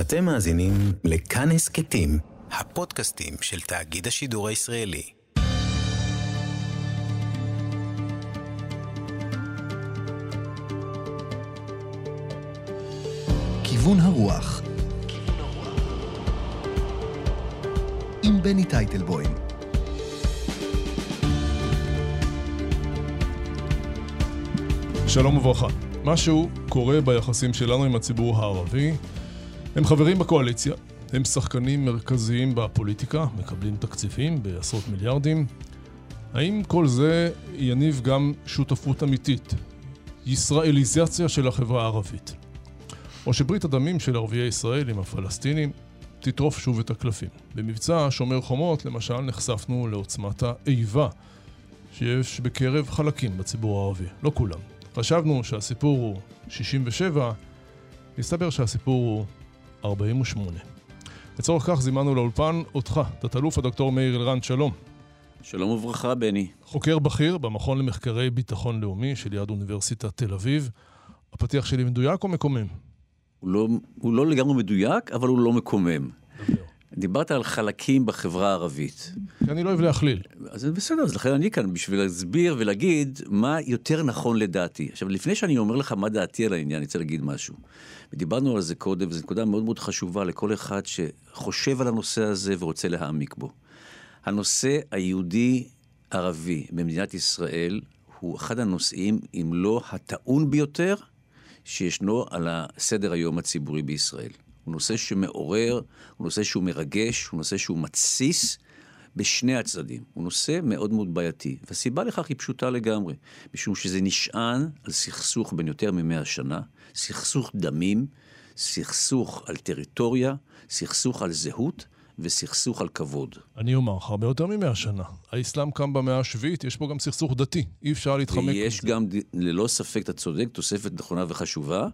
אתם מאזינים לכאן הסכתים, הפודקאסטים של תאגיד השידור הישראלי. כיוון הרוח עם בני טייטלבוים שלום וברכה. משהו קורה ביחסים שלנו עם הציבור הערבי. הם חברים בקואליציה, הם שחקנים מרכזיים בפוליטיקה, מקבלים תקציבים בעשרות מיליארדים. האם כל זה יניב גם שותפות אמיתית, ישראליזציה של החברה הערבית? או שברית הדמים של ערביי ישראל עם הפלסטינים תטרוף שוב את הקלפים. במבצע שומר חומות, למשל, נחשפנו לעוצמת האיבה שיש בקרב חלקים בציבור הערבי, לא כולם. חשבנו שהסיפור הוא 67, מסתבר שהסיפור הוא 48. לצורך כך זימנו לאולפן אותך, תת-אלוף הדוקטור מאיר אלרן, שלום. שלום וברכה, בני. חוקר בכיר במכון למחקרי ביטחון לאומי של יד אוניברסיטת תל אביב. הפתיח שלי מדויק או מקומם? הוא לא, הוא לא לגמרי מדויק, אבל הוא לא מקומם. דבר. דיברת על חלקים בחברה הערבית. אני לא אוהב להכליל. אז בסדר, אז לכן אני כאן בשביל להסביר ולהגיד מה יותר נכון לדעתי. עכשיו, לפני שאני אומר לך מה דעתי על העניין, אני רוצה להגיד משהו. ודיברנו על זה קודם, וזו נקודה מאוד מאוד חשובה לכל אחד שחושב על הנושא הזה ורוצה להעמיק בו. הנושא היהודי-ערבי במדינת ישראל הוא אחד הנושאים, אם לא הטעון ביותר, שישנו על הסדר היום הציבורי בישראל. הוא נושא שמעורר, הוא נושא שהוא מרגש, הוא נושא שהוא מתסיס בשני הצדדים. הוא נושא מאוד מאוד בעייתי. והסיבה לכך היא פשוטה לגמרי, משום שזה נשען על סכסוך בין יותר ממאה שנה, סכסוך דמים, סכסוך על טריטוריה, סכסוך על זהות. וסכסוך על כבוד. אני אומר לך, הרבה יותר ממאה שנה. האסלאם קם במאה השביעית, יש פה גם סכסוך דתי, אי אפשר להתחמק. ויש גם, ללא ספק, אתה צודק, תוספת נכונה וחשובה,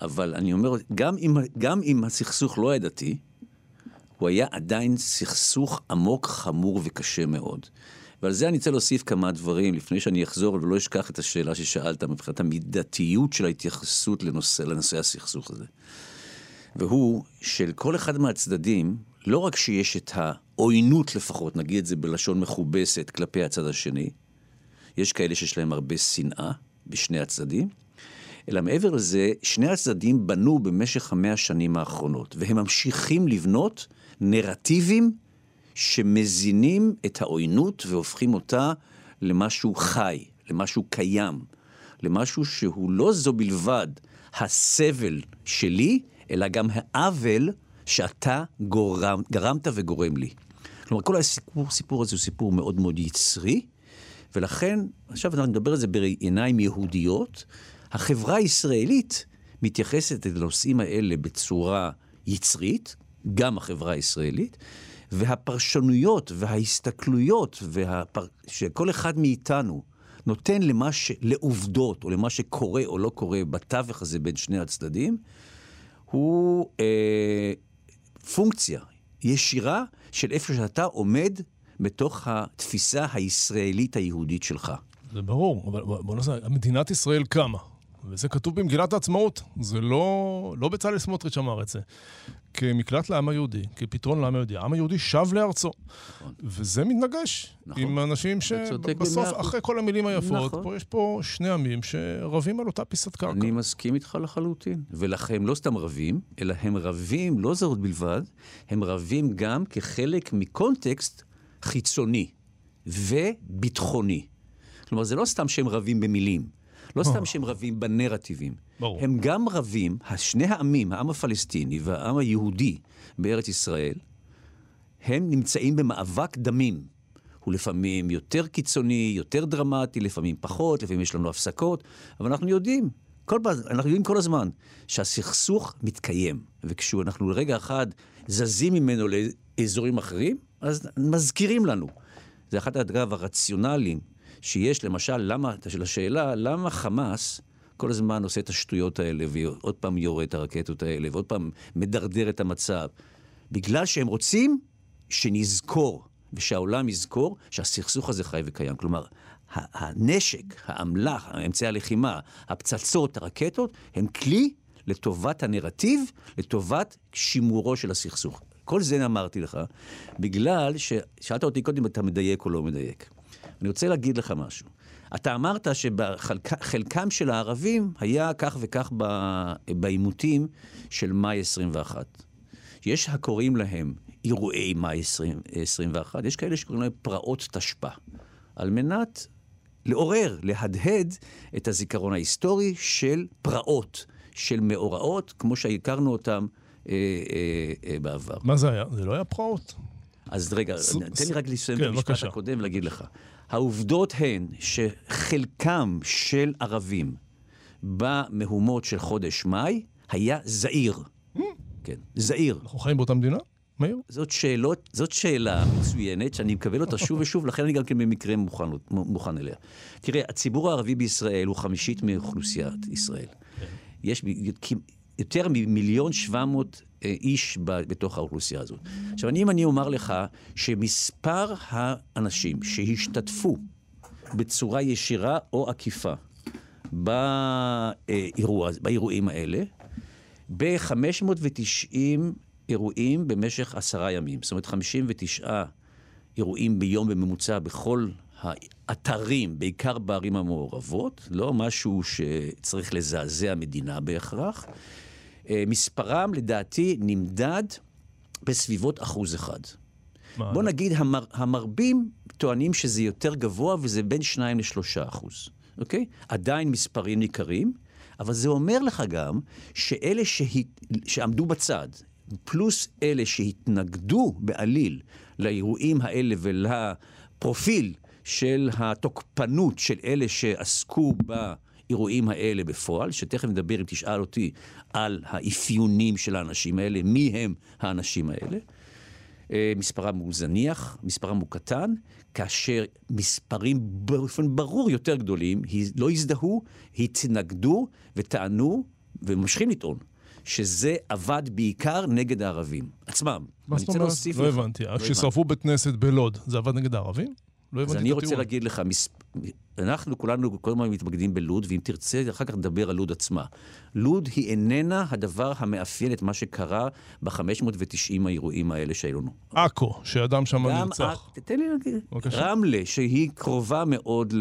אבל אני אומר, גם אם, גם אם הסכסוך לא היה דתי, הוא היה עדיין סכסוך עמוק, חמור וקשה מאוד. ועל זה אני רוצה להוסיף כמה דברים, לפני שאני אחזור ולא אשכח את השאלה ששאלת, מבחינת המידתיות של ההתייחסות לנושא, לנושא הסכסוך הזה. והוא של כל אחד מהצדדים, לא רק שיש את העוינות לפחות, נגיד את זה בלשון מכובסת כלפי הצד השני, יש כאלה שיש להם הרבה שנאה בשני הצדדים, אלא מעבר לזה, שני הצדדים בנו במשך המאה השנים האחרונות, והם ממשיכים לבנות נרטיבים שמזינים את העוינות והופכים אותה למשהו חי, למשהו קיים, למשהו שהוא לא זו בלבד הסבל שלי, אלא גם העוול שאתה גורם, גרמת וגורם לי. כלומר, כל הסיפור הסיפור הזה הוא סיפור מאוד מאוד יצרי, ולכן, עכשיו אני מדבר על זה בעיניים יהודיות, החברה הישראלית מתייחסת לנושאים האלה בצורה יצרית, גם החברה הישראלית, והפרשנויות וההסתכלויות והפר... שכל אחד מאיתנו נותן למה ש... לעובדות או למה שקורה או לא קורה בתווך הזה בין שני הצדדים, הוא אה, פונקציה ישירה של איפה שאתה עומד בתוך התפיסה הישראלית היהודית שלך. זה ברור, אבל בוא נעשה, מדינת ישראל קמה. וזה כתוב במגילת העצמאות, זה לא, לא בצלאל סמוטריץ' אמר את זה. כמקלט לעם היהודי, כפתרון לעם היהודי. העם היהודי שב לארצו. נכון. וזה מתנגש נכון. עם אנשים שבסוף, אחרי כל המילים היפות, נכון. פה יש פה שני עמים שרבים על אותה פיסת קרקע. אני מסכים איתך לחלוטין. ולכן לא סתם רבים, אלא הם רבים, לא זאת בלבד, הם רבים גם כחלק מקונטקסט חיצוני וביטחוני. כלומר, זה לא סתם שהם רבים במילים. לא סתם שהם רבים בנרטיבים. ברור. הם גם רבים, שני העמים, העם הפלסטיני והעם היהודי בארץ ישראל, הם נמצאים במאבק דמים. הוא לפעמים יותר קיצוני, יותר דרמטי, לפעמים פחות, לפעמים יש לנו הפסקות, אבל אנחנו יודעים, כל פעם, אנחנו יודעים כל הזמן שהסכסוך מתקיים, וכשאנחנו לרגע אחד זזים ממנו לאזורים אחרים, אז מזכירים לנו. זה אחד, אגב, הרציונלים שיש, למשל, למה, של השאלה, למה חמאס כל הזמן עושה את השטויות האלה, ועוד פעם יורה את הרקטות האלה, ועוד פעם מדרדר את המצב? בגלל שהם רוצים שנזכור, ושהעולם יזכור שהסכסוך הזה חי וקיים. כלומר, הנשק, האמל"ח, אמצעי הלחימה, הפצצות, הרקטות, הם כלי לטובת הנרטיב, לטובת שימורו של הסכסוך. כל זה אמרתי לך, בגלל ששאלת אותי קודם אם אתה מדייק או לא מדייק. אני רוצה להגיד לך משהו. אתה אמרת שבחלקם של הערבים היה כך וכך בעימותים של מאי 21. יש הקוראים להם אירועי מאי 20, 21, יש כאלה שקוראים להם פרעות תשפ"א, על מנת לעורר, להדהד את הזיכרון ההיסטורי של פרעות, של מאורעות, כמו שהכרנו אותם אה, אה, אה, בעבר. מה זה היה? זה לא היה פרעות. אז רגע, ס... תן לי רק לסיים כן, את המשפט. הקודם ולהגיד לך. העובדות הן שחלקם של ערבים במהומות של חודש מאי היה זעיר. כן, זעיר. אנחנו חיים באותה מדינה? מאיר? זאת, שאלות, זאת שאלה מצוינת שאני מקבל אותה שוב ושוב, לכן אני גם כן במקרה מוכן, מוכן אליה. תראה, הציבור הערבי בישראל הוא חמישית מאוכלוסיית ישראל. יש יותר ממיליון שבע מאות איש בתוך האוכלוסייה הזאת. עכשיו, אם אני אומר לך שמספר האנשים שהשתתפו בצורה ישירה או עקיפה באירוע, באירועים האלה, ב-590 אירועים במשך עשרה ימים. זאת אומרת, 59 אירועים ביום בממוצע בכל האתרים, בעיקר בערים המעורבות, לא משהו שצריך לזעזע מדינה בהכרח. אה, מספרם, לדעתי, נמדד בסביבות אחוז אחד. בוא נגיד, המר, המרבים טוענים שזה יותר גבוה וזה בין 2 ל-3 אחוז, אוקיי? עדיין מספרים ניכרים, אבל זה אומר לך גם שאלה שהת... שעמדו בצד, פלוס אלה שהתנגדו בעליל לאירועים האלה ולפרופיל של התוקפנות של אלה שעסקו באירועים האלה בפועל, שתכף נדבר אם תשאל אותי על האפיונים של האנשים האלה, מי הם האנשים האלה. אה, מספרם הוא זניח, מספרם הוא קטן, כאשר מספרים באופן ברור יותר גדולים לא הזדהו, התנגדו וטענו, וממשיכים לטעון, שזה עבד בעיקר נגד הערבים עצמם. מה זאת אומרת? לא הבנתי. הבנתי. כששרפו בית כנסת בלוד, זה עבד נגד הערבים? לא אז הבנתי אני את רוצה הטיעון. להגיד לך, מס... אנחנו כולנו כל הזמן מתמקדים בלוד, ואם תרצה, אחר כך נדבר על לוד עצמה. לוד היא איננה הדבר המאפיין את מה שקרה ב-590 האירועים האלה שהיו לנו. עכו, שאדם שם נרצח. תן לי להגיד. רמלה, שהיא קרובה מאוד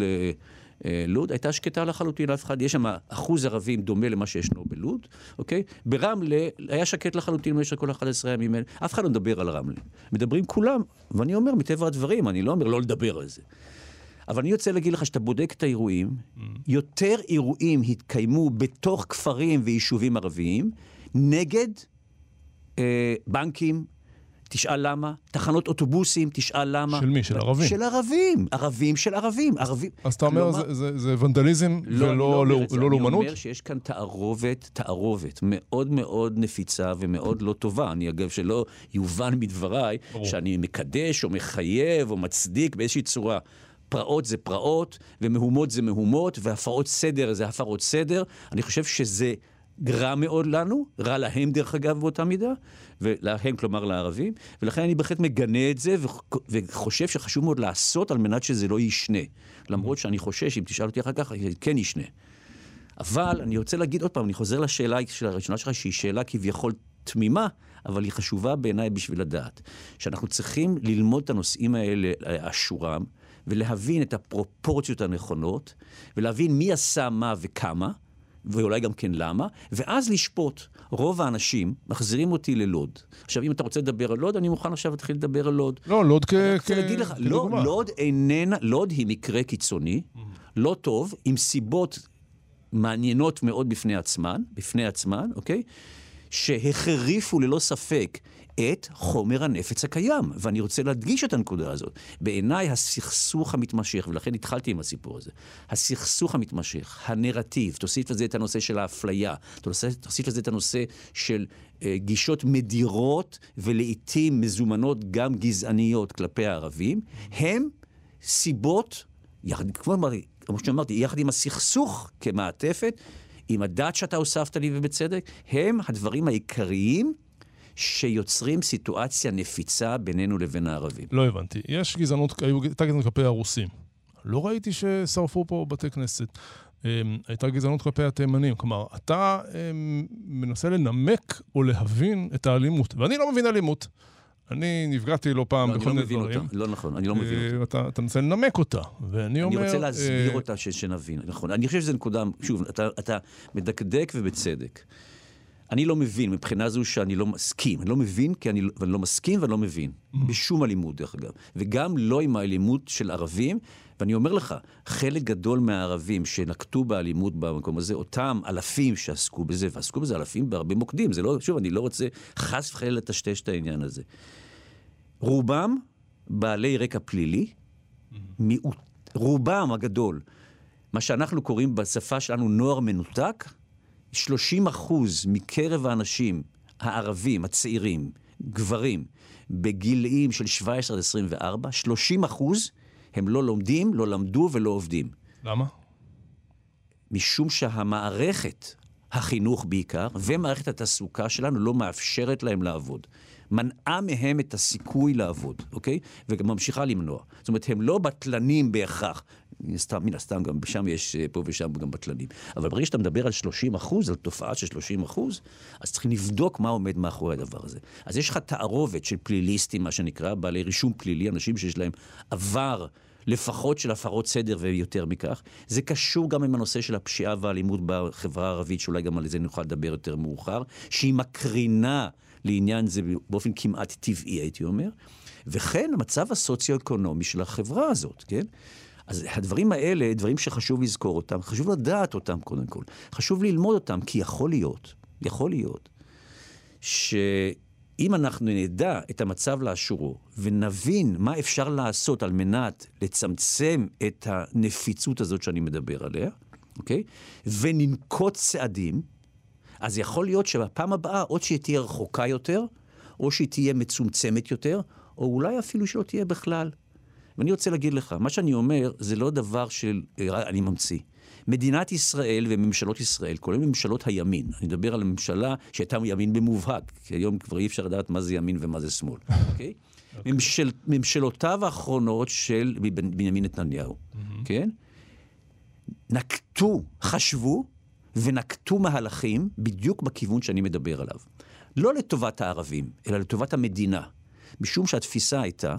ללוד, הייתה שקטה לחלוטין, אף אחד, יש שם אחוז ערבים דומה למה שישנו בלוד, אוקיי? ברמלה היה שקט לחלוטין במשך כל 11 הימים האלה. אף אחד לא מדבר על רמלה. מדברים כולם, ואני אומר, מטבע הדברים, אני לא אומר לא לדבר על זה. אבל אני רוצה להגיד לך שאתה בודק את האירועים, יותר אירועים התקיימו בתוך כפרים ויישובים ערביים נגד אה, בנקים, תשאל למה, תחנות אוטובוסים, תשאל למה. של מי? של ערבים? של ערבים, ערבים של ערבים, ערבים. אז אתה אומר, זה- זה- זה ונדליזם לא, ולא לא- זה. לא לאומנות? אני אומר שיש כאן תערובת, תערובת מאוד מאוד נפיצה ומאוד לא טובה. אני אגב, שלא יובן מדבריי ברור. שאני מקדש או מחייב או מצדיק באיזושהי צורה. פרעות זה פרעות, ומהומות זה מהומות, והפרות סדר זה הפרות סדר. אני חושב שזה רע מאוד לנו, רע להם דרך אגב באותה מידה, ולהם כלומר לערבים, ולכן אני בהחלט מגנה את זה וח- וחושב שחשוב מאוד לעשות על מנת שזה לא יישנה. למרות שאני חושש, אם תשאל אותי אחר כך, כן ישנה. אבל אני רוצה להגיד עוד פעם, אני חוזר לשאלה של הראשונה שלך, שהיא שאלה כביכול תמימה, אבל היא חשובה בעיניי בשביל לדעת. שאנחנו צריכים ללמוד את הנושאים האלה לאשורם, ולהבין את הפרופורציות הנכונות, ולהבין מי עשה מה וכמה, ואולי גם כן למה, ואז לשפוט. רוב האנשים מחזירים אותי ללוד. עכשיו, אם אתה רוצה לדבר על לוד, אני מוכן עכשיו להתחיל לדבר על לוד. לא, לוד כ... אני רוצה כ- להגיד לך, לא. לוד איננה, לוד היא מקרה קיצוני, לא טוב, עם סיבות מעניינות מאוד בפני עצמן, בפני עצמן, אוקיי? שהחריפו ללא ספק את חומר הנפץ הקיים. ואני רוצה להדגיש את הנקודה הזאת. בעיניי הסכסוך המתמשך, ולכן התחלתי עם הסיפור הזה, הסכסוך המתמשך, הנרטיב, תוסיף לזה את הנושא של האפליה, תוסיף, לזה את הנושא של אה, גישות מדירות ולעיתים מזומנות גם גזעניות כלפי הערבים, הם סיבות, יחד, כמו, אמרתי- כמו שאמרתי, יחד עם הסכסוך כמעטפת, עם הדת שאתה הוספת לי ובצדק, הם הדברים העיקריים שיוצרים סיטואציה נפיצה בינינו לבין הערבים. לא הבנתי. יש גזענות, הייתה גזענות כלפי הרוסים. לא ראיתי ששרפו פה בתי כנסת. אמ, הייתה גזענות כלפי התימנים. כלומר, אתה אמ, מנסה לנמק או להבין את האלימות, ואני לא מבין אלימות. אני נפגעתי לא פעם לא, בכל אני מיני לא מבין דברים. אותה. לא נכון, אני לא מבין אותה. אה, אתה, אתה מנסה לנמק אותה, ואני אומר... אני רוצה להסביר אה, אותה, ש- שנבין. נכון. אני חושב שזו נקודה, שוב, אתה, אתה מדקדק ובצדק. אני לא מבין, מבחינה זו שאני לא מסכים. אני לא מבין, כי אני, לא- ואני לא מסכים ואני לא מבין. בשום אלימות, דרך אגב. וגם לא עם האלימות של ערבים. ואני אומר לך, חלק גדול מהערבים שנקטו באלימות במקום הזה, אותם אלפים שעסקו בזה, ועסקו בזה אלפים בהרבה מוקדים. זה לא, שוב, אני לא רוצה חס וחלילה לטשטש את העניין הזה. רובם בעלי רקע פלילי, מיעוט, רובם הגדול, מה שאנחנו קוראים בשפה שלנו נוער מנותק, 30 אחוז מקרב האנשים הערבים, הצעירים, גברים, בגילאים של 17 עד 24, 30 אחוז הם לא לומדים, לא למדו ולא עובדים. למה? משום שהמערכת, החינוך בעיקר, ומערכת התעסוקה שלנו לא מאפשרת להם לעבוד. מנעה מהם את הסיכוי לעבוד, אוקיי? וגם ממשיכה למנוע. זאת אומרת, הם לא בטלנים בהכרח. מן הסתם, מן הסתם גם שם יש אה, פה ושם גם בטלנים. אבל ברגע שאתה מדבר על 30 אחוז, על תופעה של 30 אחוז, אז צריכים לבדוק מה עומד מאחורי הדבר הזה. אז יש לך תערובת של פליליסטים, מה שנקרא, בעלי רישום פלילי, אנשים שיש להם עבר לפחות של הפרות סדר ויותר מכך. זה קשור גם עם הנושא של הפשיעה והאלימות בחברה הערבית, שאולי גם על זה נוכל לדבר יותר מאוחר, שהיא מקרינה לעניין זה באופן כמעט טבעי, הייתי אומר. וכן המצב הסוציו-אקונומי של החברה הזאת, כן? אז הדברים האלה, דברים שחשוב לזכור אותם, חשוב לדעת אותם קודם כל. חשוב ללמוד אותם, כי יכול להיות, יכול להיות, שאם אנחנו נדע את המצב לאשורו ונבין מה אפשר לעשות על מנת לצמצם את הנפיצות הזאת שאני מדבר עליה, אוקיי? וננקוט צעדים, אז יכול להיות שבפעם הבאה, או שהיא תהיה רחוקה יותר, או שהיא תהיה מצומצמת יותר, או אולי אפילו שלא תהיה בכלל. ואני רוצה להגיד לך, מה שאני אומר זה לא דבר של, אה, אני ממציא. מדינת ישראל וממשלות ישראל, כולל ממשלות הימין, אני מדבר על ממשלה שהייתה ימין במובהק, כי היום כבר אי אפשר לדעת מה זה ימין ומה זה שמאל, אוקיי? ממשל, ממשלותיו האחרונות של בנימין נתניהו, כן? נקטו, חשבו ונקטו מהלכים בדיוק בכיוון שאני מדבר עליו. לא לטובת הערבים, אלא לטובת המדינה. משום שהתפיסה הייתה,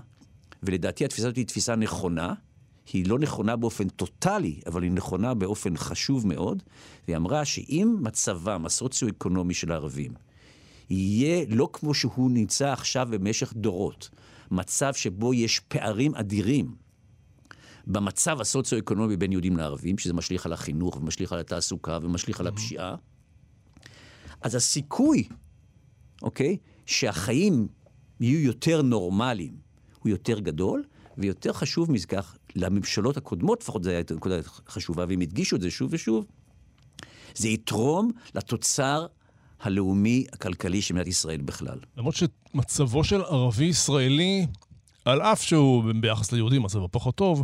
ולדעתי התפיסה הזאת היא תפיסה נכונה, היא לא נכונה באופן טוטאלי, אבל היא נכונה באופן חשוב מאוד, והיא אמרה שאם מצבם הסוציו-אקונומי של הערבים יהיה לא כמו שהוא נמצא עכשיו במשך דורות, מצב שבו יש פערים אדירים במצב הסוציו-אקונומי בין יהודים לערבים, שזה משליך על החינוך ומשליך על התעסוקה ומשליך על הפשיעה, אז הסיכוי, אוקיי, שהחיים יהיו יותר נורמליים הוא יותר גדול, ויותר חשוב מכך, לממשלות הקודמות, לפחות זו הייתה נקודה חשובה, והם הדגישו את זה שוב ושוב, זה יתרום לתוצר הלאומי הכלכלי של מדינת ישראל בכלל. למרות שמצבו של ערבי ישראלי, על אף שהוא ביחס ליהודים מצבו פחות טוב,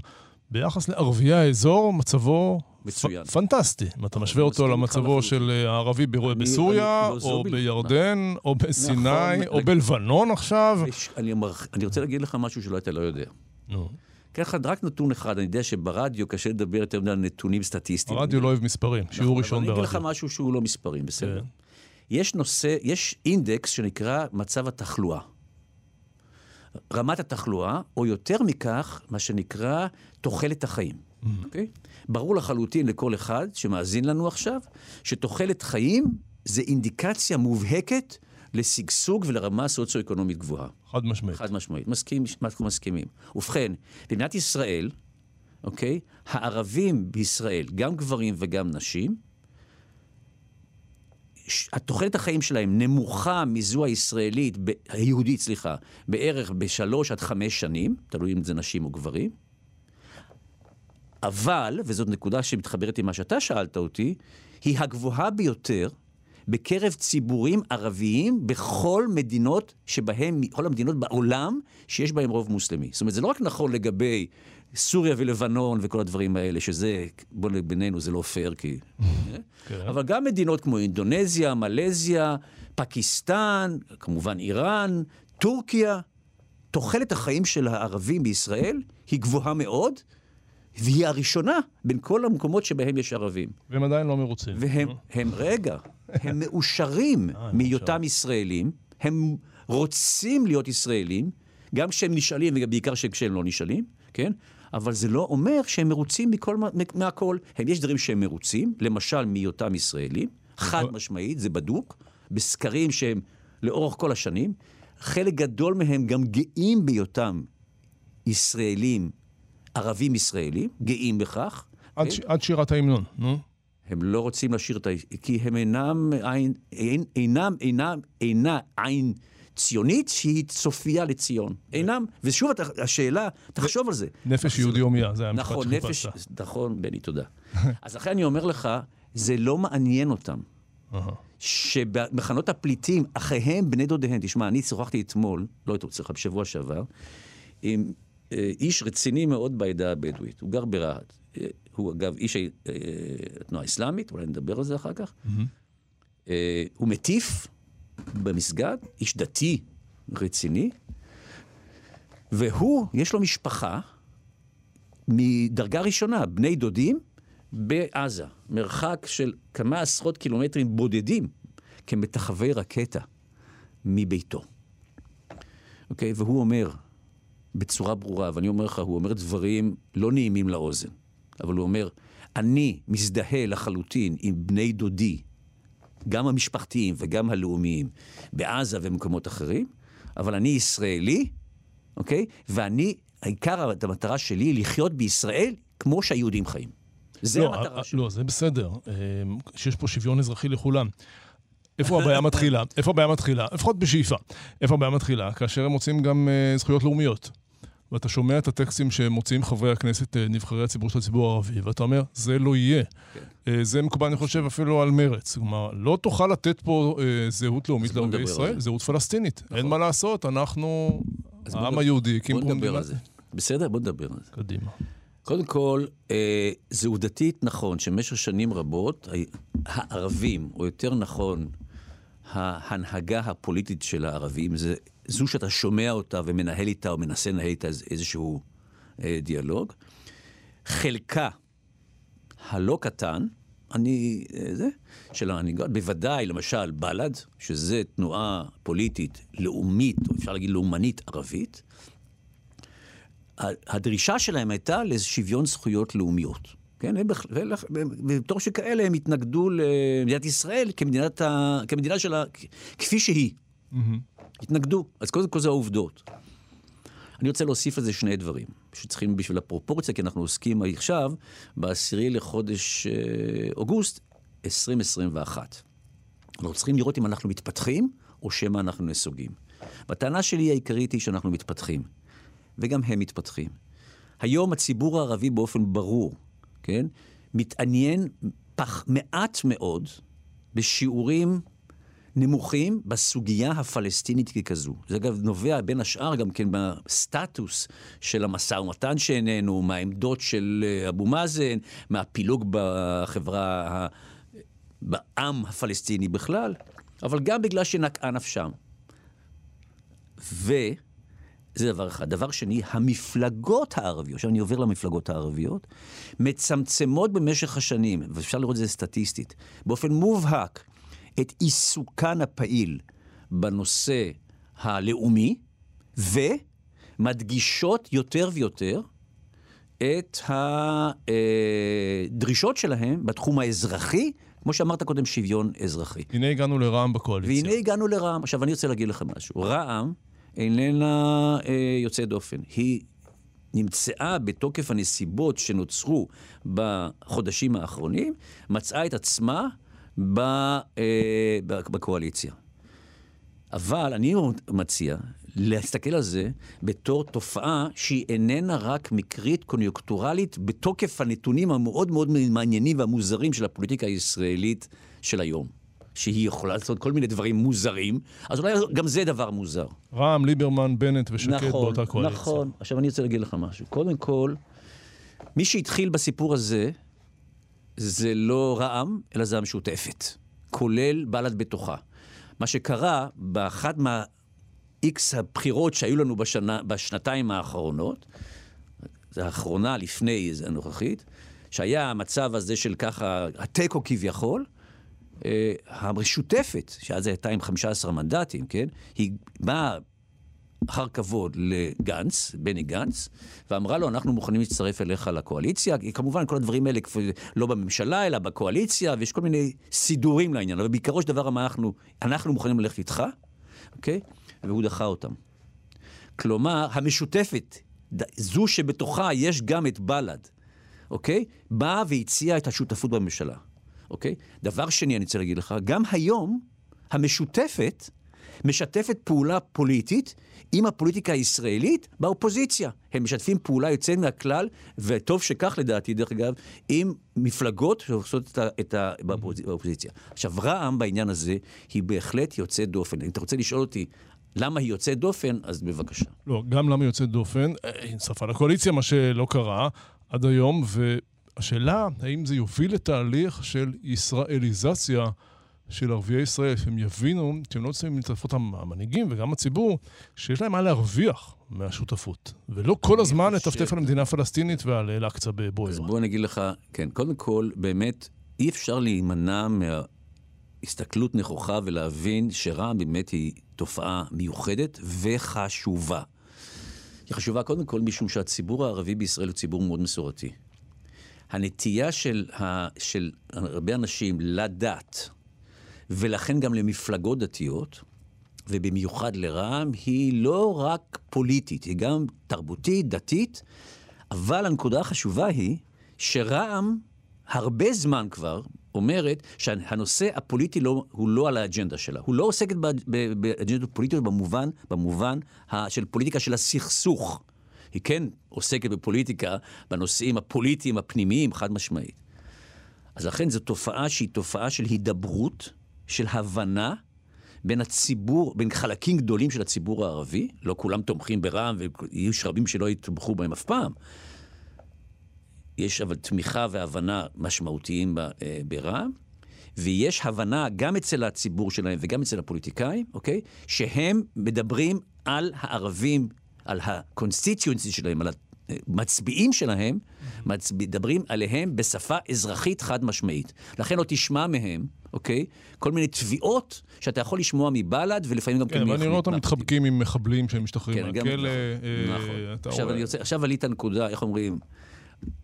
ביחס לערביי האזור מצבו מצוין. פ- פנטסטי. אם אתה משווה אותו למצבו. של אה, הערבי ב- אני- בסוריה, אני- לא, או בל- בירדן, או בסיני, נכון. או בלבנון עכשיו. יש- אני, אומר, אני רוצה להגיד לך משהו שלא אתה לא יודע. נו, אתן לך רק נתון אחד, אני יודע שברדיו קשה לדבר יותר מדי על נתונים סטטיסטיים. הרדיו לא אוהב מספרים, שיעור נכון, ראשון אבל אני אגיד לך ברדיו. משהו שהוא לא מספרים, בסדר. כן. יש נושא, יש אינדקס שנקרא מצב התחלואה. רמת התחלואה, או יותר מכך, מה שנקרא תוחלת החיים. אוקיי? ברור לחלוטין לכל אחד שמאזין לנו עכשיו, שתוחלת חיים זה אינדיקציה מובהקת לשגשוג ולרמה סוציו-אקונומית גבוהה. חד משמעית. חד משמעית, מסכים, אנחנו מסכימים. ובכן, במדינת ישראל, אוקיי, הערבים בישראל, גם גברים וגם נשים, התוחלת החיים שלהם נמוכה מזו הישראלית, ב- היהודית, סליחה, בערך בשלוש עד חמש שנים, תלוי אם זה נשים או גברים. אבל, וזאת נקודה שמתחברת עם מה שאתה שאלת אותי, היא הגבוהה ביותר בקרב ציבורים ערביים בכל מדינות שבהם, כל המדינות בעולם שיש בהם רוב מוסלמי. זאת אומרת, זה לא רק נכון לגבי סוריה ולבנון וכל הדברים האלה, שזה, בוא בינינו, זה לא פייר, כי... כן. אבל גם מדינות כמו אינדונזיה, מלזיה, פקיסטן, כמובן איראן, טורקיה, תוחלת החיים של הערבים בישראל היא גבוהה מאוד, והיא הראשונה בין כל המקומות שבהם יש ערבים. והם עדיין לא מרוצים. והם, הם, רגע, הם מאושרים אה, מהיותם ישראלים, הם רוצים להיות ישראלים, גם כשהם נשאלים ובעיקר כשהם לא נשאלים, כן? אבל זה לא אומר שהם מרוצים מכל, מהכל. הם, יש דברים שהם מרוצים, למשל מהיותם ישראלים, חד משמעית, זה בדוק, בסקרים שהם לאורך כל השנים. חלק גדול מהם גם גאים בהיותם ישראלים, ערבים ישראלים, גאים בכך. עד, כן? ש... עד שירת ההמנון, נו. הם לא רוצים לשיר את ה... כי הם אינם עין, אין, אינם, אינם, אינה עין ציונית שהיא צופייה לציון. אינם, ושוב השאלה, תחשוב על זה. נפש יהודי הומייה, זה המשפט נכון, נפש. נכון, בני, תודה. אז לכן אני אומר לך, זה לא מעניין אותם. שבמחנות הפליטים, אחיהם, בני דודיהם, תשמע, אני שוחחתי אתמול, לא אתמול, סליחה, בשבוע שעבר, עם אה, איש רציני מאוד בעדה הבדואית, הוא גר ברהט. אה, הוא אגב איש אה, התנועה האסלאמית, אולי נדבר על זה אחר כך. הוא מטיף במסגד, איש דתי רציני, והוא, יש לו משפחה מדרגה ראשונה, בני דודים, בעזה, מרחק של כמה עשרות קילומטרים בודדים, כמטחווי רקטה מביתו. אוקיי? והוא אומר בצורה ברורה, ואני אומר לך, הוא אומר דברים לא נעימים לאוזן, אבל הוא אומר, אני מזדהה לחלוטין עם בני דודי, גם המשפחתיים וגם הלאומיים, בעזה ומקומות אחרים, אבל אני ישראלי, אוקיי? ואני, העיקר, המטרה שלי היא לחיות בישראל כמו שהיהודים חיים. זה לא, המטרה אה, שלי. לא, זה בסדר, אה, שיש פה שוויון אזרחי לכולם. איפה הבעיה מתחילה? איפה הבעיה מתחילה? לפחות בשאיפה. איפה הבעיה מתחילה? כאשר הם מוצאים גם אה, זכויות לאומיות. ואתה שומע את הטקסטים שמוציאים חברי הכנסת, אה, נבחרי הציבור של הציבור הערבי, ואתה אומר, זה לא יהיה. כן. אה, זה מקובל, אני חושב, אפילו על מרץ. כלומר, לא תוכל לתת פה אה, זהות לאומית בוא לערבי ישראל, זה. נכון. זהות פלסטינית. אין מה לעשות, אנחנו, בוא העם נדבר- היהודי, הקים בוא פה נדבר על. זה. בסדר? בוא נדבר על זה. קדימה. קודם כל, אה, זה עובדתית נכון שבמשך שנים רבות הערבים, או יותר נכון, ההנהגה הפוליטית של הערבים, זה זו שאתה שומע אותה ומנהל איתה או מנסה לנהל איתה איז- איזשהו אה, דיאלוג. חלקה הלא קטן, אני, אה, זה, של ההנהגות, בוודאי, למשל, בל"ד, שזה תנועה פוליטית לאומית, או אפשר להגיד לאומנית ערבית, הדרישה שלהם הייתה לשוויון זכויות לאומיות. כן, הם ובתור שכאלה הם התנגדו למדינת ישראל כמדינת ה... כמדינה שלה, כפי שהיא. התנגדו. אז קודם כל זה העובדות. אני רוצה להוסיף לזה שני דברים, שצריכים בשביל הפרופורציה, כי אנחנו עוסקים עכשיו בעשירי לחודש אה, אוגוסט 2021. אנחנו צריכים לראות אם אנחנו מתפתחים, או שמא אנחנו נסוגים. והטענה שלי העיקרית היא שאנחנו מתפתחים, וגם הם מתפתחים. היום הציבור הערבי באופן ברור, כן, מתעניין פח מעט מאוד בשיעורים נמוכים בסוגיה הפלסטינית ככזו. זה אגב נובע בין השאר גם כן בסטטוס של המשא ומתן שאיננו, מהעמדות של אה, אבו מאזן, מהפילוג בחברה, בעם הפלסטיני בכלל, אבל גם בגלל שנקעה נפשם. וזה דבר אחד. דבר שני, המפלגות הערביות, עכשיו אני עובר למפלגות הערביות, מצמצמות במשך השנים, ואפשר לראות את זה סטטיסטית, באופן מובהק, את עיסוקן הפעיל בנושא הלאומי, ומדגישות יותר ויותר את הדרישות שלהם בתחום האזרחי, כמו שאמרת קודם, שוויון אזרחי. הנה הגענו לרע"מ בקואליציה. והנה הגענו לרע"מ. עכשיו, אני רוצה להגיד לכם משהו. רע"מ איננה אה, יוצאת דופן. היא נמצאה בתוקף הנסיבות שנוצרו בחודשים האחרונים, מצאה את עצמה ב, אה, בקואליציה. אבל אני מציע להסתכל על זה בתור תופעה שהיא איננה רק מקרית קוניונקטורלית בתוקף הנתונים המאוד מאוד מעניינים והמוזרים של הפוליטיקה הישראלית של היום. שהיא יכולה לעשות כל מיני דברים מוזרים, אז אולי גם זה דבר מוזר. רע"מ, ליברמן, בנט ושקד באותה קואליציה. נכון. עכשיו אני רוצה להגיד לך משהו. קודם כל, מי שהתחיל בסיפור הזה, זה לא רע"מ, אלא זה המשותפת. כולל בל"ד בתוכה. מה שקרה באחת מה... איקס הבחירות שהיו לנו בשנה, בשנתיים האחרונות, זה האחרונה לפני הנוכחית, שהיה המצב הזה של ככה, התיקו כביכול, המשותפת, שאז הייתה עם 15 מנדטים, כן? היא באה אחר כבוד לגנץ, בני גנץ, ואמרה לו, אנחנו מוכנים להצטרף אליך לקואליציה. כמובן, כל הדברים האלה לא בממשלה, אלא בקואליציה, ויש כל מיני סידורים לעניין, אבל בעיקרו של דבר אנחנו, אנחנו מוכנים ללכת איתך, אוקיי? והוא דחה אותם. כלומר, המשותפת, זו שבתוכה יש גם את בל"ד, אוקיי? באה והציעה את השותפות בממשלה, אוקיי? דבר שני, אני רוצה להגיד לך, גם היום המשותפת משתפת פעולה פוליטית עם הפוליטיקה הישראלית באופוזיציה. הם משתפים פעולה יוצאת מהכלל, וטוב שכך לדעתי, דרך אגב, עם מפלגות שעושות את ה... את ה באופוזיציה. עכשיו, רע"מ בעניין הזה היא בהחלט יוצאת דופן. אם אתה רוצה לשאול אותי למה היא יוצאת דופן, אז בבקשה. לא, גם למה היא יוצאת דופן, היא אה, הצטרפה לקואליציה, מה שלא קרה עד היום, והשאלה, האם זה יוביל לתהליך של ישראליזציה של ערביי ישראל, שהם יבינו שהם לא צריכים להתערפות המנהיגים וגם הציבור, שיש להם מה להרוויח מהשותפות, ולא כל הזמן לטפטף על מדינה פלסטינית ועל אל-אקצא בבוירה. אז בוא אני אגיד לך, כן, קודם כל, באמת, אי אפשר להימנע מהסתכלות נכוחה ולהבין שרע"מ באמת היא תופעה מיוחדת וחשובה. היא חשובה קודם כל משום שהציבור הערבי בישראל הוא ציבור מאוד מסורתי. הנטייה של, ה, של הרבה אנשים לדת, ולכן גם למפלגות דתיות, ובמיוחד לרע"מ, היא לא רק פוליטית, היא גם תרבותית, דתית, אבל הנקודה החשובה היא שרע"מ הרבה זמן כבר אומרת שהנושא הפוליטי לא, הוא לא על האג'נדה שלה. הוא לא עוסקת באג'נדות פוליטיות במובן, במובן של פוליטיקה של הסכסוך. היא כן עוסקת בפוליטיקה, בנושאים הפוליטיים הפנימיים, חד משמעית. אז לכן זו תופעה שהיא תופעה של הידברות, של הבנה בין הציבור, בין חלקים גדולים של הציבור הערבי, לא כולם תומכים ברע"מ ויש רבים שלא יתמכו בהם אף פעם. יש אבל תמיכה והבנה משמעותיים אה, ברע"מ, ויש הבנה גם אצל הציבור שלהם וגם אצל הפוליטיקאים, אוקיי? שהם מדברים על הערבים, על ה constituency שלהם, על המצביעים שלהם, מדברים עליהם בשפה אזרחית חד משמעית. לכן לא תשמע מהם, אוקיי? כל מיני תביעות שאתה יכול לשמוע מבל"ד, ולפעמים גם כן, ואני רואה אותם מתחבקים עם מחבלים שהם משתחררים כן, מהכלא. נכון. עכשיו, אני רוצה, עכשיו עלית נקודה, איך אומרים?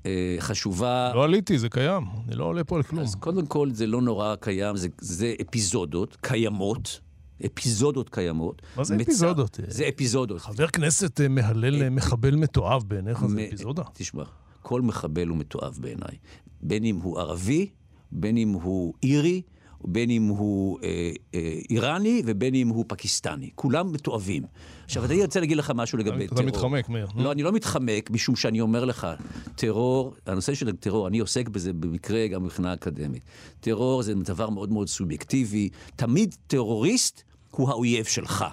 אה, חשובה. לא עליתי, זה קיים. אני לא עולה פה על כלום. אז קודם כל, זה לא נורא קיים, זה, זה אפיזודות קיימות. אפיזודות קיימות. מה זה מצ... אפיזודות? זה אפיזודות. חבר כנסת אה, מהלל אה, מחבל מתועב בעיניך, זה אפיזודה? תשמע, כל מחבל הוא מתועב בעיניי. בין אם הוא ערבי, בין אם הוא אירי, בין אם הוא אה, אה, איראני ובין אם הוא פקיסטני. כולם מתועבים. עכשיו, אני רוצה להגיד לך משהו לגבי טרור. אתה מתחמק, מאיר. לא, אני לא מתחמק, משום שאני אומר לך, טרור, הנושא של הטרור, אני עוסק בזה במקרה גם מבחינה אקדמית. טרור זה דבר מאוד מאוד סובייקטיבי. תמיד טרוריסט הוא האויב שלך.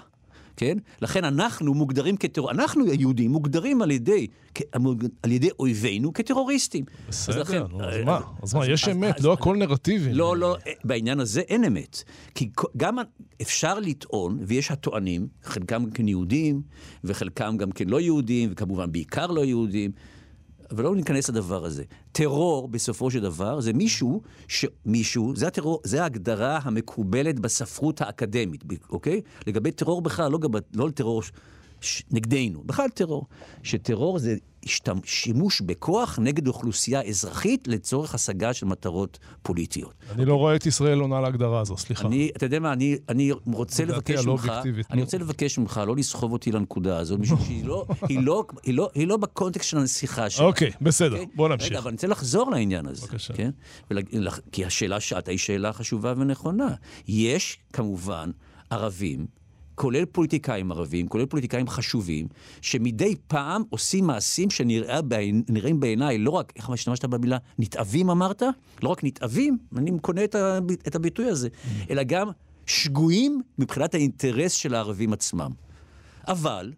כן? לכן אנחנו מוגדרים כטרור, אנחנו היהודים מוגדרים על ידי, על ידי אויבינו כטרוריסטים. בסדר, אז, לכן, אז אה, מה? אז מה, יש אמת, לא הכל נרטיבי. לא, לא, אה, בעניין הזה אין אמת. כי גם אפשר לטעון, ויש הטוענים, חלקם כן יהודים, וחלקם גם כן לא יהודים, וכמובן בעיקר לא יהודים, אבל לא ניכנס לדבר הזה. טרור, בסופו של דבר, זה מישהו, ש... מישהו, זה הטרור, זה ההגדרה המקובלת בספרות האקדמית, אוקיי? לגבי טרור בכלל, לא, גב... לא טרור ש... נגדנו, בכלל טרור. שטרור זה שימוש בכוח נגד אוכלוסייה אזרחית לצורך השגה של מטרות פוליטיות. אני לא רואה את ישראל עונה להגדרה הזו, סליחה. אני, אתה יודע מה, אני, אני רוצה לבקש ממך, אני רוצה לבקש ממך לא לסחוב אותי לנקודה הזו, משום שהיא לא, היא לא, היא לא, היא לא בקונטקסט של הנסיכה שלה. אוקיי, בסדר, okay? בוא נמשיך. רגע, אבל אני רוצה לחזור לעניין הזה. בבקשה. כן? כי השאלה שאתה היא שאלה חשובה ונכונה. יש, כמובן, ערבים כולל פוליטיקאים ערבים, כולל פוליטיקאים חשובים, שמדי פעם עושים מעשים שנראים בעיניי לא רק, איך השתמשת במילה, נתעבים אמרת? לא רק נתעבים, אני קונה את הביטוי הזה. אלא גם שגויים מבחינת האינטרס של הערבים עצמם. אבל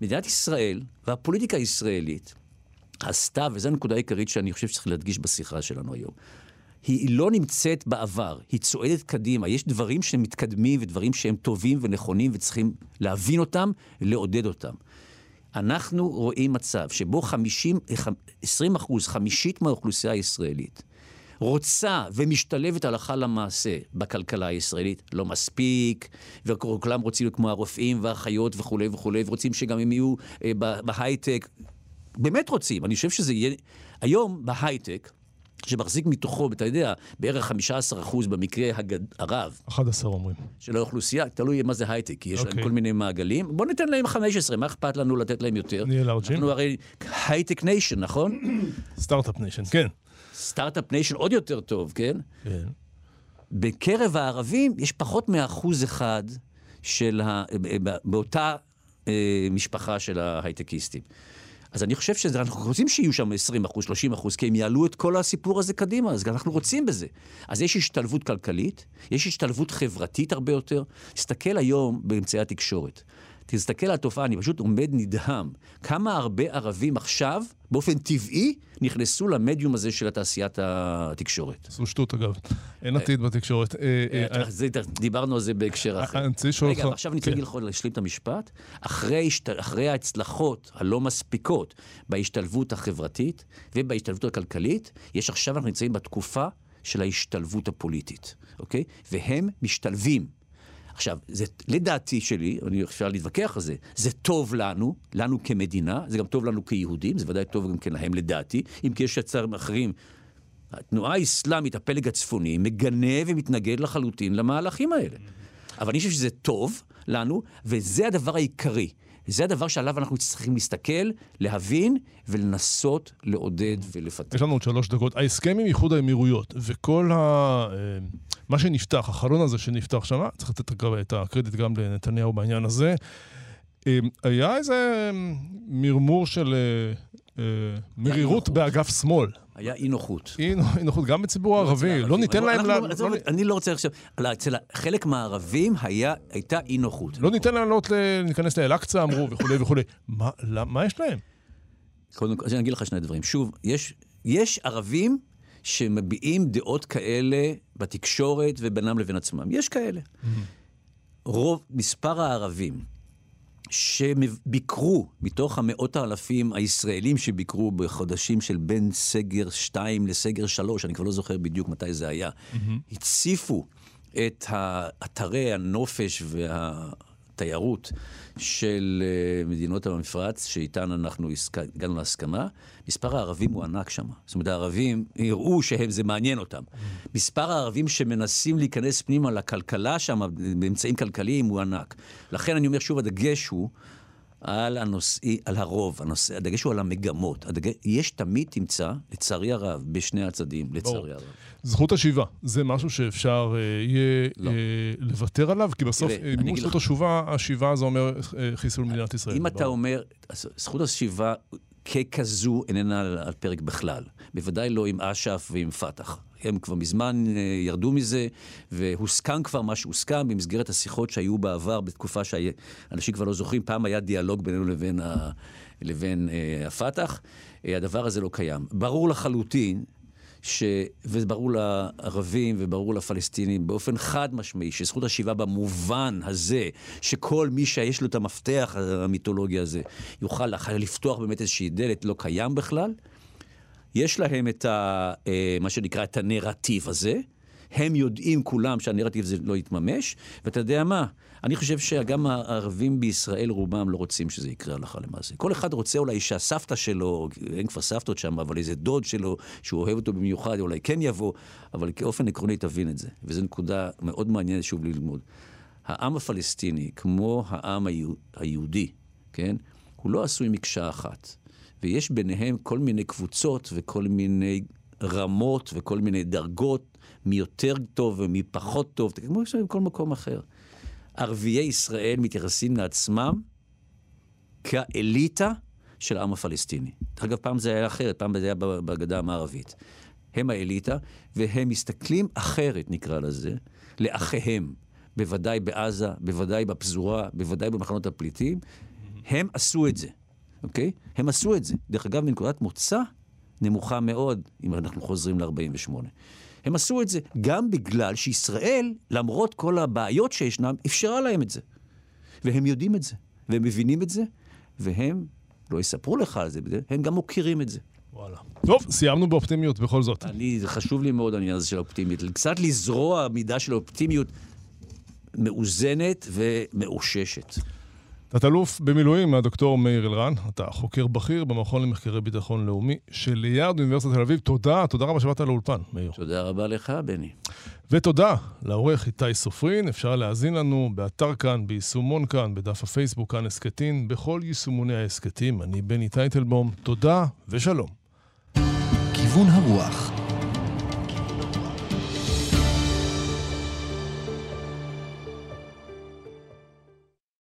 מדינת ישראל והפוליטיקה הישראלית עשתה, וזו הנקודה העיקרית שאני חושב שצריך להדגיש בשיחה שלנו היום, היא לא נמצאת בעבר, היא צועדת קדימה. יש דברים שמתקדמים ודברים שהם טובים ונכונים וצריכים להבין אותם ולעודד אותם. אנחנו רואים מצב שבו 50, 20 אחוז, חמישית מהאוכלוסייה הישראלית, רוצה ומשתלבת הלכה למעשה בכלכלה הישראלית, לא מספיק, וכולם רוצים כמו הרופאים והאחיות וכולי וכולי, ורוצים שגם הם יהיו אה, בהייטק. באמת רוצים, אני חושב שזה יהיה... היום בהייטק, שמחזיק מתוכו, אתה יודע, בערך 15% במקרה הגד... הרב. 11 אומרים. של האוכלוסייה, תלוי מה זה הייטק, כי יש okay. להם אוקיי. כל מיני מעגלים. בוא ניתן להם 15, מה אכפת לנו לתת להם יותר? נהיה לארג'ים. אנחנו הרי High-tech nation, נכון? Start-up nation, כן. Start-up nation עוד יותר טוב, כן? כן. בקרב הערבים יש פחות מאחוז אחד של ה... באותה אה, משפחה של ההייטקיסטים. אז אני חושב שאנחנו רוצים שיהיו שם 20 אחוז, 30 אחוז, כי הם יעלו את כל הסיפור הזה קדימה, אז אנחנו רוצים בזה. אז יש השתלבות כלכלית, יש השתלבות חברתית הרבה יותר. תסתכל היום באמצעי התקשורת. תסתכל על התופעה, אני פשוט עומד נדהם. כמה הרבה ערבים עכשיו, באופן טבעי, נכנסו למדיום הזה של תעשיית התקשורת. זו שטות אגב. אין עתיד בתקשורת. אה, אה, אה, דיברנו על זה בהקשר אחר. אני רוצה לשאול רגע, אותך- עכשיו אני רוצה כן. להשלים את המשפט. אחרי ההצלחות הלא מספיקות בהשתלבות החברתית ובהשתלבות הכלכלית, יש עכשיו, אנחנו נמצאים בתקופה של ההשתלבות הפוליטית, אוקיי? והם משתלבים. עכשיו, זה לדעתי שלי, אני אפשר להתווכח על זה, זה טוב לנו, לנו כמדינה, זה גם טוב לנו כיהודים, זה ודאי טוב גם כן להם לדעתי, אם כי יש יצרים אחרים. התנועה האסלאמית, הפלג הצפוני, מגנה ומתנגד לחלוטין למהלכים האלה. אבל אני חושב שזה טוב לנו, וזה הדבר העיקרי. זה הדבר שעליו אנחנו צריכים להסתכל, להבין ולנסות לעודד ולפתח. יש לנו עוד שלוש דקות. ההסכם עם איחוד האמירויות וכל ה... אה, מה שנפתח, החלון הזה שנפתח שם, צריך לתת את הקרדיט גם לנתניהו בעניין הזה. אה, היה איזה מרמור של אה, אה, מרירות באגף שמאל. היה אי נוחות. אי נוחות גם בציבור הערבי, לא ניתן להם... עזוב, לא- אני לא רוצה עכשיו, אצל חלק מהערבים הייתה אי נוחות. לא ניתן להם לעלות להיכנס לאל-אקצא, אמרו, וכולי וכולי. מה- יש להם? קודם כל, אז אני אגיד לך שני דברים. שוב, יש ערבים שמביעים דעות כאלה בתקשורת ובינם לבין עצמם. יש כאלה. רוב, מספר הערבים שביקרו מתוך המאות האלפים הישראלים שביקרו בחודשים של בין סגר 2 לסגר 3, אני כבר לא זוכר בדיוק מתי זה היה, הציפו את אתרי הנופש והתיירות של אה, מדינות המפרץ, שאיתן אנחנו הגענו להסכמה, מספר הערבים הוא ענק שם. זאת אומרת, הערבים הראו שזה מעניין אותם. מספר הערבים שמנסים להיכנס פנימה לכלכלה שם, באמצעים כלכליים, הוא ענק. לכן אני אומר שוב, הדגש הוא על הנושאי, על הרוב, הנושא, הדגש הוא על המגמות. הדגש, יש תמיד תמצא, לצערי הרב, בשני הצדדים, לצערי הרב. זכות השיבה, זה משהו שאפשר אה, יהיה לא. אה, לוותר עליו? כי בסוף, אה, מימוש אגיד זכות השיבה, השיבה זה אומר אה, חיסול מדינת ישראל. אם אתה ברור. אומר, זכות השיבה ככזו איננה על, על פרק בכלל. בוודאי לא עם אש"ף ועם פת"ח. הם כבר מזמן אה, ירדו מזה, והוסכם כבר מה שהוסכם במסגרת השיחות שהיו בעבר, בתקופה שאנשים כבר לא זוכרים, פעם היה דיאלוג בינינו לבין, ה, לבין אה, הפת"ח. אה, הדבר הזה לא קיים. ברור לחלוטין ש... וברור לערבים וברור לפלסטינים באופן חד משמעי, שזכות השיבה במובן הזה, שכל מי שיש לו את המפתח המיתולוגי הזה, יוכל לפתוח באמת איזושהי דלת, לא קיים בכלל. יש להם את ה... אה, מה שנקרא, את הנרטיב הזה. הם יודעים כולם שהנרטיב הזה לא יתממש, ואתה יודע מה? אני חושב שגם הערבים בישראל רובם לא רוצים שזה יקרה הלכה למעשה. כל אחד רוצה אולי שהסבתא שלו, אין כבר סבתות שם, אבל איזה דוד שלו, שהוא אוהב אותו במיוחד, אולי כן יבוא, אבל כאופן עקרוני תבין את זה. וזו נקודה מאוד מעניינת שוב ללמוד. העם הפלסטיני, כמו העם היהוד, היהודי, כן? הוא לא עשוי מקשה אחת. ויש ביניהם כל מיני קבוצות וכל מיני רמות וכל מיני דרגות, מי יותר טוב ומי פחות טוב, כמו שבכל מקום אחר. ערביי ישראל מתייחסים לעצמם כאליטה של העם הפלסטיני. דרך אגב, פעם זה היה אחרת, פעם זה היה בגדה המערבית. הם האליטה, והם מסתכלים אחרת, נקרא לזה, לאחיהם. בוודאי בעזה, בוודאי בפזורה, בוודאי במחנות הפליטים. הם עשו את זה, אוקיי? הם עשו את זה. דרך אגב, מנקודת מוצא נמוכה מאוד, אם אנחנו חוזרים ל-48. הם עשו את זה גם בגלל שישראל, למרות כל הבעיות שישנם, אפשרה להם את זה. והם יודעים את זה, והם מבינים את זה, והם לא יספרו לך על זה, הם גם מוקירים את זה. וואלה. טוב, סיימנו באופטימיות בכל זאת. אני, זה חשוב לי מאוד העניין הזה של האופטימיות. קצת לזרוע מידה של אופטימיות מאוזנת ומאוששת. תת-אלוף במילואים, הדוקטור מאיר אלרן, אתה חוקר בכיר במכון למחקרי ביטחון לאומי של ליארד אוניברסיטת תל אביב. תודה, תודה רבה שבאת לאולפן, מאיר. תודה רבה לך, בני. ותודה לעורך איתי סופרין, אפשר להאזין לנו באתר כאן, ביישומון כאן, בדף הפייסבוק כאן הסכתים, בכל יישומוני ההסכתים. אני בני טייטלבום, תודה ושלום. כיוון הרוח